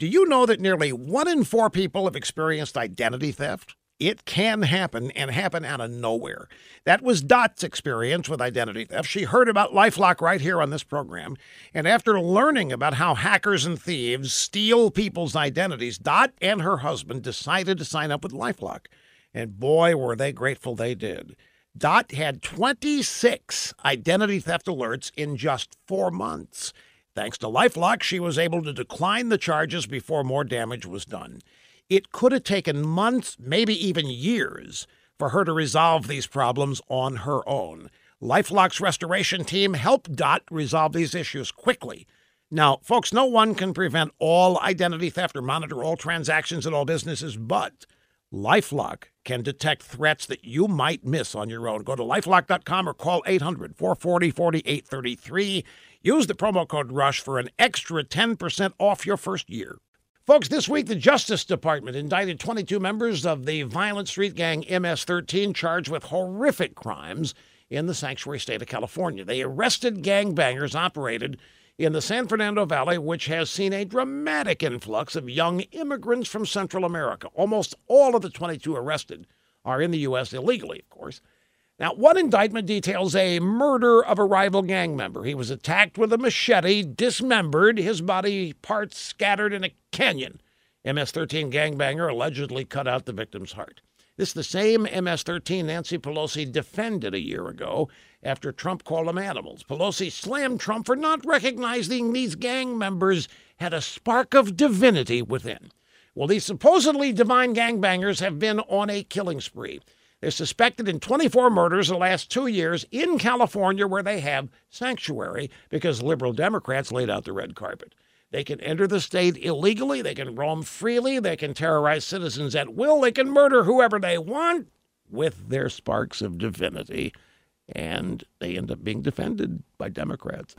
Do you know that nearly one in four people have experienced identity theft? It can happen and happen out of nowhere. That was Dot's experience with identity theft. She heard about Lifelock right here on this program. And after learning about how hackers and thieves steal people's identities, Dot and her husband decided to sign up with Lifelock. And boy, were they grateful they did. Dot had 26 identity theft alerts in just four months. Thanks to Lifelock, she was able to decline the charges before more damage was done. It could have taken months, maybe even years, for her to resolve these problems on her own. Lifelock's restoration team helped Dot resolve these issues quickly. Now, folks, no one can prevent all identity theft or monitor all transactions in all businesses, but Lifelock can detect threats that you might miss on your own. Go to lifelock.com or call 800 440 4833. Use the promo code RUSH for an extra 10% off your first year. Folks, this week the Justice Department indicted 22 members of the violent street gang MS 13 charged with horrific crimes in the sanctuary state of California. They arrested gangbangers operated in the San Fernando Valley, which has seen a dramatic influx of young immigrants from Central America. Almost all of the 22 arrested are in the U.S. illegally, of course. Now, one indictment details a murder of a rival gang member. He was attacked with a machete, dismembered, his body parts scattered in a canyon. MS 13 gangbanger allegedly cut out the victim's heart. This is the same MS 13 Nancy Pelosi defended a year ago after Trump called them animals. Pelosi slammed Trump for not recognizing these gang members had a spark of divinity within. Well, these supposedly divine gangbangers have been on a killing spree. They're suspected in 24 murders in the last two years in California, where they have sanctuary because liberal Democrats laid out the red carpet. They can enter the state illegally, they can roam freely, they can terrorize citizens at will, they can murder whoever they want with their sparks of divinity. And they end up being defended by Democrats.